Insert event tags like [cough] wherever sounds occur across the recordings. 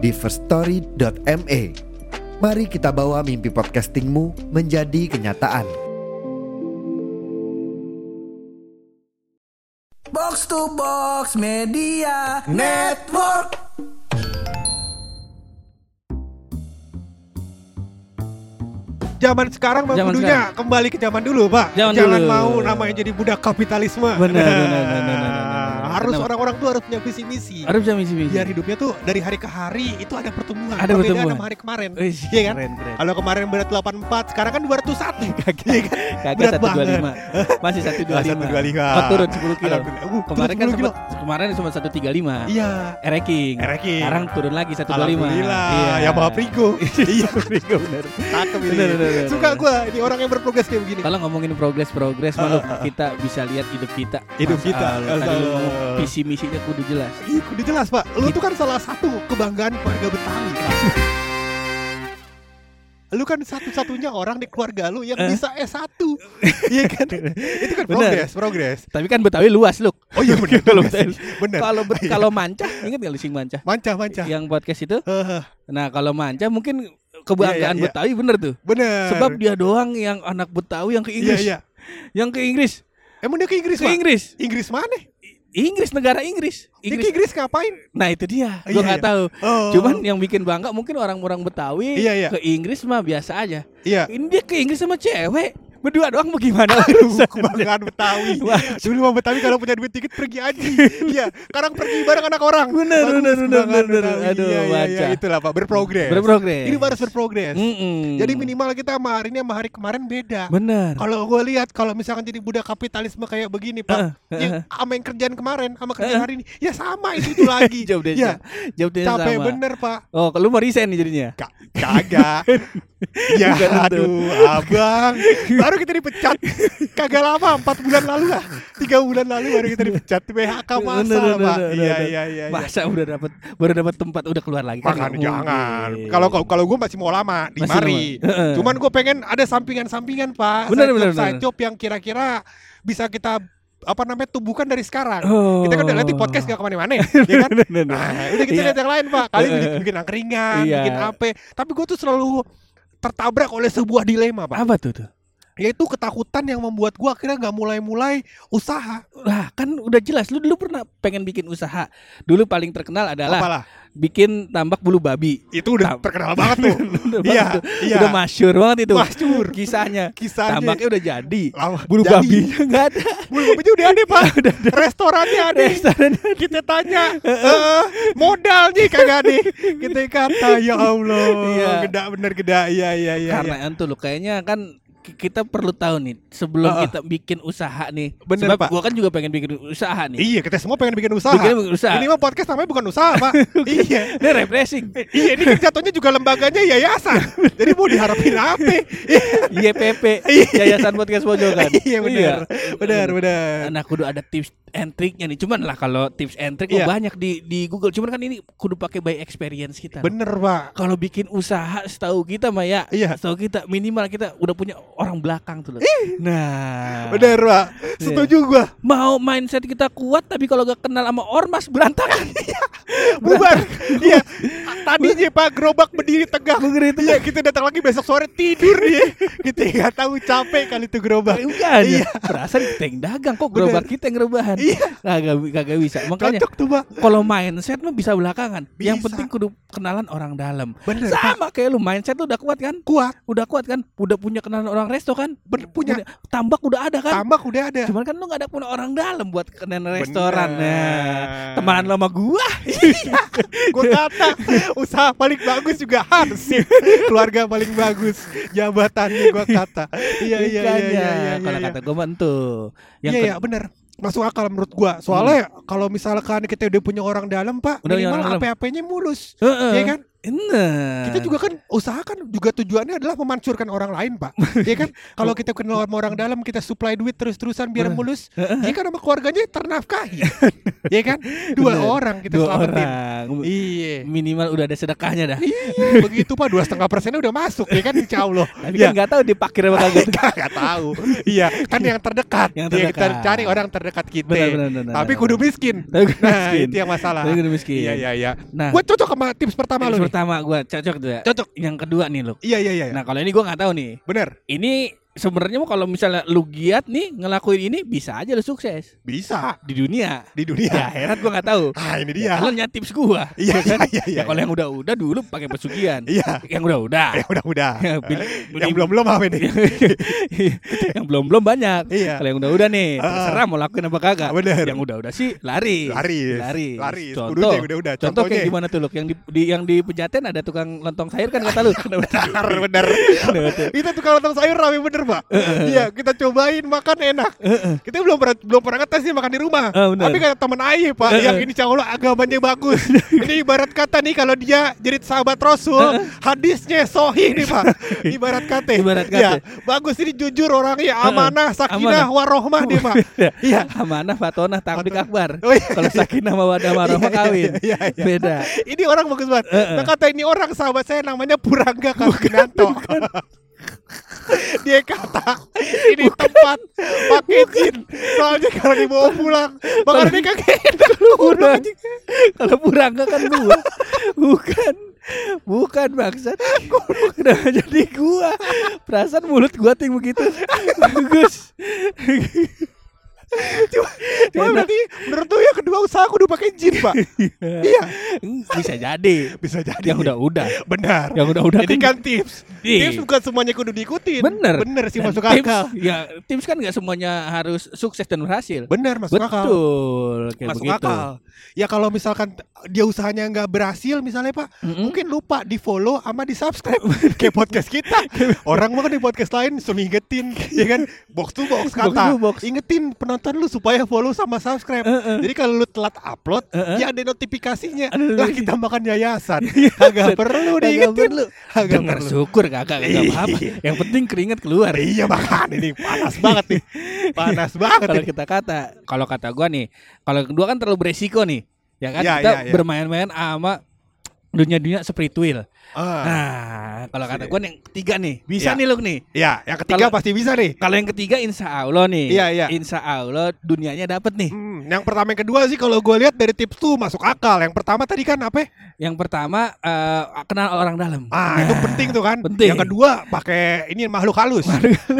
di firststory.me. Mari kita bawa mimpi podcastingmu menjadi kenyataan. Box to Box Media Network. Zaman sekarang mah Zaman kudunya kembali ke zaman dulu, Pak. Zaman Jangan dulu. mau namanya jadi budak kapitalisme. Benar, benar, benar, benar, [laughs] benar, benar. Harus orang-orang tuh harus punya visi misi. Harus bisa misi misi. Biar hidupnya tuh dari hari ke hari itu ada pertumbuhan. Ada Perbedaan pertumbuhan. sama hari kemarin. Wih, Iya kan? Keren, keren. Kalau kemarin berat 84, sekarang kan 201. [laughs] Kagak, Iya kan? kagak Berat satu dua lima. banget. Masih satu dua Ah, lima. 125. Oh turun 10 kilo. Uh, Kemarin kan 10 kilo. sempat kemarin cuma satu tiga lima. Iya. Ereking. Ereking. Sekarang turun lagi satu dua lima. Alhamdulillah. Ya bawa prigo. [laughs] Iya, Prigo bener. Cakep ini. Suka gua ini orang yang berprogres kayak begini. Kalau ngomongin progres-progres malu kita bisa lihat hidup kita. Hidup kita. Allah, Tadi lu ngomong Allah. Visi misinya kudu jelas. Iya, udah jelas pak. Lu tuh kan salah satu kebanggaan keluarga Betawi. Pak. [laughs] Lu kan satu-satunya orang di keluarga lu yang Eh? bisa S1 [laughs] Iya kan? Itu kan progres, progres Tapi kan Betawi luas, Luk. Oh iya bener [laughs] Kalau Bener. Kalau bet- kalau manca, ingat gak lu sing manca? Manca, manca Yang podcast itu. Nah, kalau manca mungkin kebanggaan Iya, iya, iya. Betawi bener tuh. Bener Sebab dia doang yang anak Betawi yang ke Iya, Inggris. iya Yang ke Inggris. Emang dia ke Inggris Ke? Inggris. Inggris mana? Inggris negara Inggris. Dia ke Inggris. Inggris ngapain? Nah, itu dia. Iya, Gua nggak iya. tahu. Oh. Cuman yang bikin bangga mungkin orang-orang Betawi Iya, iya. ke Inggris mah biasa aja. Iya Ini dia ke Inggris sama cewek. Berdua doang bagaimana? Kebanggaan Betawi. Wah. Dulu mah Betawi kalau punya duit dikit pergi aja. [laughs] Iya, sekarang pergi bareng anak orang. Bener, bener, bener, bener. Aduh, iya, iya, iya, baca. itulah Pak, berprogres. Berprogres. Ini harus berprogres. Mm-mm. Jadi minimal kita sama hari ini sama hari kemarin beda. bener. Kalau gue lihat kalau misalkan jadi budak kapitalisme kayak begini Pak, ya, heeh. sama yang kerjaan kemarin sama kerjaan hari ini, ya sama itu itu lagi. [laughs] Jawab dia. ya, Jawab dia capek sama. bener Pak. Oh, lu mau resign nih jadinya? Ka- Kagak. [laughs] ya aduh abang Baru kita dipecat Kagak lama 4 bulan lalu lah 3 bulan lalu baru kita dipecat PHK Bener, bener, pak bener, Iya iya iya iya. Masa udah dapat baru dapat tempat udah keluar lagi kan nggak jangan. Kalau kalau- kalau gue masih mau lama di Masih mari lama. Cuman gue pengen ada sampingan-sampingan pak Bener, Side bener, job, side bener. job yang kira-kira Bisa kita apa namanya tumbuhkan dari sekarang Oh. Kita kan udah lihat di podcast gak ke mana-mana [laughs] ya kan. Nah, udah kita Iya. lihat yang lain pak. Kali bikin, bikin angkringan, Iya. bikin apa. Tapi gue tuh selalu tertabrak oleh sebuah dilema pak. Apa tuh tuh? Yaitu ketakutan yang membuat gue akhirnya nggak mulai-mulai usaha. Lah kan udah jelas lu dulu pernah pengen bikin usaha. Dulu paling terkenal adalah Apalah? bikin tambak bulu babi. Itu udah Tam- terkenal banget tuh. [laughs] Udah Iya, banget tuh. iya. Udah masyur banget itu. Masyhur. Kisahnya. Kisahnya. Tambaknya udah jadi. Lama. Bulu Jadi. babinya enggak ada. Bulu babinya udah ada pak. [laughs] Restorannya ada. Restoran Kita tanya [laughs] eh, modalnya kagak ada. Kita kata ya Allah. Iya. Geda bener geda. Iya iya iya. Karena itu loh kayaknya kan kita perlu tahu nih sebelum Heeh. kita bikin usaha nih. Bener, Sebab Pak. gua kan juga pengen bikin usaha nih. Iya kita semua pengen bikin usaha. Bikin usaha. Ini mah podcast namanya bukan usaha pak. [laughs] iya. Ini refreshing. Iya ini kan jatuhnya juga lembaganya yayasan. [laughs] Jadi mau diharapin apa? YPP Yayasan Podcast Pojokan. iya benar. Benar benar. Nah, kudu ada tips and triknya nih. Cuman lah kalau tips and trick Iya. mah banyak di di Google. Cuman kan ini kudu pakai by experience kita. Bener pak. Kalau bikin usaha setahu kita mah ya, Iya. setahu kita minimal kita udah punya orang belakang tuh loh. Nah, Bener pak. Setuju gua. mau mindset kita kuat tapi kalau gak kenal sama ormas berantakan. [laughs] Bubar. Iya. [laughs] Tadinya pak gerobak berdiri tegak. Iya kita datang lagi besok sore tidur dia. Kita nggak tahu capek kali itu gerobak. Iya. ya. Perasaan kita yang dagang kok gerobak kita yang rebahan. Iya. Kagak kagak bisa. Makanya Cocok tuh pak. kalau mindset mah bisa belakangan. Yang Bisa. penting kudu kenalan orang dalam. Bener, Sama kayak lu mindset lu udah kuat kan? Kuat. Udah kuat kan? Udah punya kenalan orang resto kan? Bener, punya. Punya tambak udah ada kan? Tambak udah ada. Cuman kan lu gak ada punya orang dalam buat kenalan restoran. Bener. Nah, teman lu sama gua. Gue kata usaha paling bagus juga Hansip Keluarga paling bagus Jabatannya gue kata Iya iya iya Makanya, iya iya Kalau iya. kata gua. Yang Iya iya bener Masuk akal menurut gua Soalnya kalau misalkan kita udah punya orang dalam pak Udah Minimal. HP-HP-nya mulus Heeh. Iya kan Nah. Kita juga kan usaha kan juga tujuannya adalah memancurkan orang lain, Pak. [laughs] Iya kan? Kalau kita kenal sama orang dalam, kita supply duit terus-terusan biar mulus, ya kan sama keluarganya ternafkahi. [laughs] Iya kan? Dua Bener. orang kita dua selamatin. orang. Iya. Minimal udah ada sedekahnya dah. Iya, begitu Pak, dua setengah persennya udah masuk, ya kan? Insya Allah. Tapi Iya. kan nggak tahu dipakir apa kagak. [laughs] Gak, gak tahu. Iya, kan yang terdekat. Yang Iya, kita terdekat. cari orang terdekat kita. Benar, benar, benar, Tapi kudu miskin. Tapi kudu Nah, miskin. itu yang masalah. Tapi kudu miskin. Iya, iya, iya. Nah, Gue cocok sama tips pertama tips lo. Pertama gua cocok tuh ya. Cocok. Yang kedua nih lo. Iya, iya, iya. Nah kalau ini gua nggak tahu nih. Bener. Ini sebenarnya mah kalau misalnya lu giat nih ngelakuin ini bisa aja lu sukses Bisa di dunia. di dunia. Ya heran gua nggak tahu. Ah, ini dia. Kalau nyat tips gua. Iya, iya, iya, iya. Ya kalau yang udah-udah dulu pakai pesugihan. Iya. Yang udah-udah. Ya udah udah. [laughs] Ya, pilih- yang belum belum apa ini? [laughs] yang belum-belum banyak. Iya. Kalau yang udah-udah nih, Ah. terserah mau lakuin apa kagak. Bener. Yang udah-udah sih lari. Lari. Lari. Lari. Contoh. Yang udah-udah. Contoh Contohnya. kayak gimana tuh, Luk? Yang di, di yang di Pejaten ada tukang lontong sayur kan kata lu. [laughs] Benar, benar. Kita tuh kalau tentang sayur rame bener, Pak. Iya, kita cobain makan enak. Kita belum pernah belum pernah ngetes nih makan di rumah. Ah. Tapi kata teman Aye, Pak, yang ini Allah agamanya bagus. ini ibarat kata nih kalau dia jadi sahabat Rasul, hadisnya sohih nih, Pak. [laughs] Ibarat kata. Ibarat kata. Ya, bagus ini jujur orangnya amanah, sakinah, warohmah dia, Pak. [laughs] Iya. Amanah Fatonah Tablik Akbar. Oh, iya. Kalau Sakinah Mawadah Warahmah Iya, iya, kawin. iya, iya. Beda. Ini orang bagus banget. Nah, kata ini orang sahabat saya namanya Purangga Kakinanto. [laughs] [laughs] Dia kata ini tempat pakai jin. Soalnya kalau dibawa pulang, bakal dia [laughs] Kurang. anjing. Kalau Purangga kan gua. Bukan. Bukan bangsat. Kenapa jadi gua? Perasaan mulut gua ting begitu. Bagus. Cuma, cuma berarti menurut tuh yang kedua usaha aku udah pakai jin, Pak. Iya, Bisa jadi. bisa jadi. Yang udah-udah. Benar. Yang udah-udah Ini kan kan tips. Iya. Tips bukan semuanya kudu diikutin. Bener. Bener sih Dan masuk tips, akal. Ya, tips kan nggak semuanya harus sukses dan berhasil. Bener masuk akal. Betul, masuk begitu. akal. Ya kalau misalkan dia usahanya nggak berhasil misalnya Pak, Mm-mm. mungkin lupa di follow sama di subscribe [laughs] kayak podcast kita. Orang mah kan di podcast lain suruh ingetin, ya kan box to box kata. to box. Ingetin penonton lu supaya follow sama subscribe. Jadi kalau lu telat upload, Uh-uh. ya ada notifikasinya. Ada Lah notifikasi. kita makan yayasan, [laughs] kagak perlu Kagak diingetin. perlu. Kagak Dengar perlu. syukur kakak nggak apa-apa. Yang penting keringat keluar. Iya makan ini panas banget nih, [laughs] panas banget. Kalau kita kata, kalau kata gua nih, kalau kedua kan terlalu beresiko nih. Ya kan Ya, kita ya, ya. bermain-main sama dunia-dunia spiritual. Ah. Nah, kalau kata gua nih, yang ketiga nih, bisa Ya. nih Luk nih. Ya, yang ketiga Kalau- pasti bisa nih. Kalau yang ketiga insya Allah nih. Iya, iya. Insya Allah dunianya dapat nih. Hmm, yang pertama yang kedua sih kalau gue lihat dari tips tuh masuk akal. Yang pertama tadi kan apa? ya? Yang pertama eh, kenal orang dalam. Ah, itu penting tuh kan. penting. Yang kedua pakai ini makhluk halus.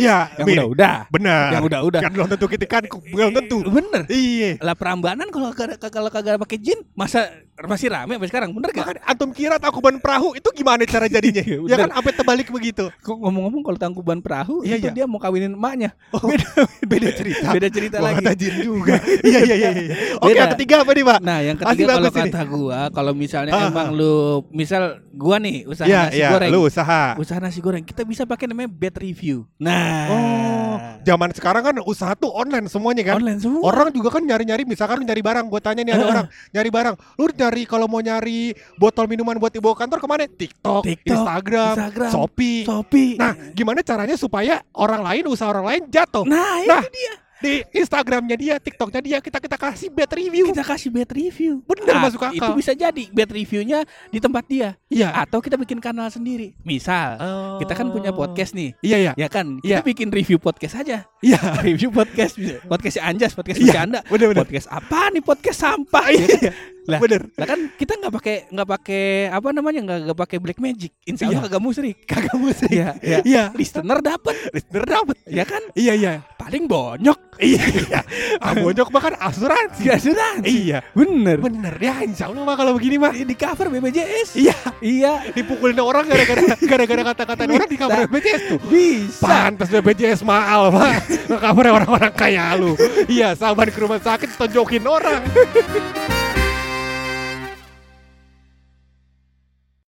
Iya, Yang udah-udah. Benar. Yang udah-udah. Kan belum tentu kita kan belum tentu. Bener. Iya. Lah perambanan kalau kagak kalau kagak pakai jin masa masih rame sampai sekarang bener gak? Antum kira tangkuban perahu itu gimana cara jadinya? [laughs] Iya, ya kan sampai terbalik begitu. Kok ngomong-ngomong kalau tangkuban perahu Iya, itu iya. dia mau kawinin emaknya. Oh, [laughs] beda, beda cerita. Beda cerita Gua lagi. kata jin juga. [laughs] iya iya iya iya. Oke, yang ketiga apa nih, Pak? Nah, yang ketiga kalau bagus ini. kata gua, kalau misalnya Ah, emang lu misal gua nih usaha Iya, nasi iya, goreng. lu usaha. Usaha nasi goreng, kita bisa pakai namanya bad review. Nah, Oh, zaman sekarang kan usaha tuh online semuanya kan? online semua. Orang juga kan nyari-nyari misalkan nyari barang, gue tanya nih ada Heeh. orang nyari barang, lu nyari kalau mau nyari botol minuman buat dibawa kantor ke mana? TikTok, TikTok, Instagram, Instagram, Shopee. Shopee. Nah, gimana caranya supaya orang lain usaha orang lain jatuh? Nah, Nah, itu dia. Di Instagramnya dia, TikToknya dia, kita kita kasih bad review. Kita kasih bad review. Bener, Ah, masuk akal. Itu bisa jadi bad reviewnya di tempat dia. Iya. Atau kita bikin kanal sendiri. Misal, kita kan punya podcast nih. Iya iya. Ya kan, Iya. kita bikin review podcast aja. Iya. [laughs] review podcast podcast si Anjas, podcast Iya, bercanda. bener-bener. Podcast apa nih? Podcast sampah. Iya, ya kan? Iya. Lah, Bener. lah kan kita nggak pakai nggak pakai apa namanya nggak nggak pakai black magic. Insya Allah Iya. kagak musrik. [laughs] Kagak musik. Iya, iya. Iya. Listener dapat, Listener dapet. ya kan? Iya iya. Paling bonyok. Iya iya. Ah, bonyok bahkan asuransi. Ya sudah. Iya. Bener. Bener ya insya Allah mah kalau begini mah. Di cover BPJS. Iya. Iya. Dipukulin orang gara-gara gara-gara kata-kata orang di kamar BPJS tuh. Bisa. Pantes BPJS mahal pak Ngecover orang-orang kaya lu Iya sabar ke rumah sakit tonjokin orang [laughs]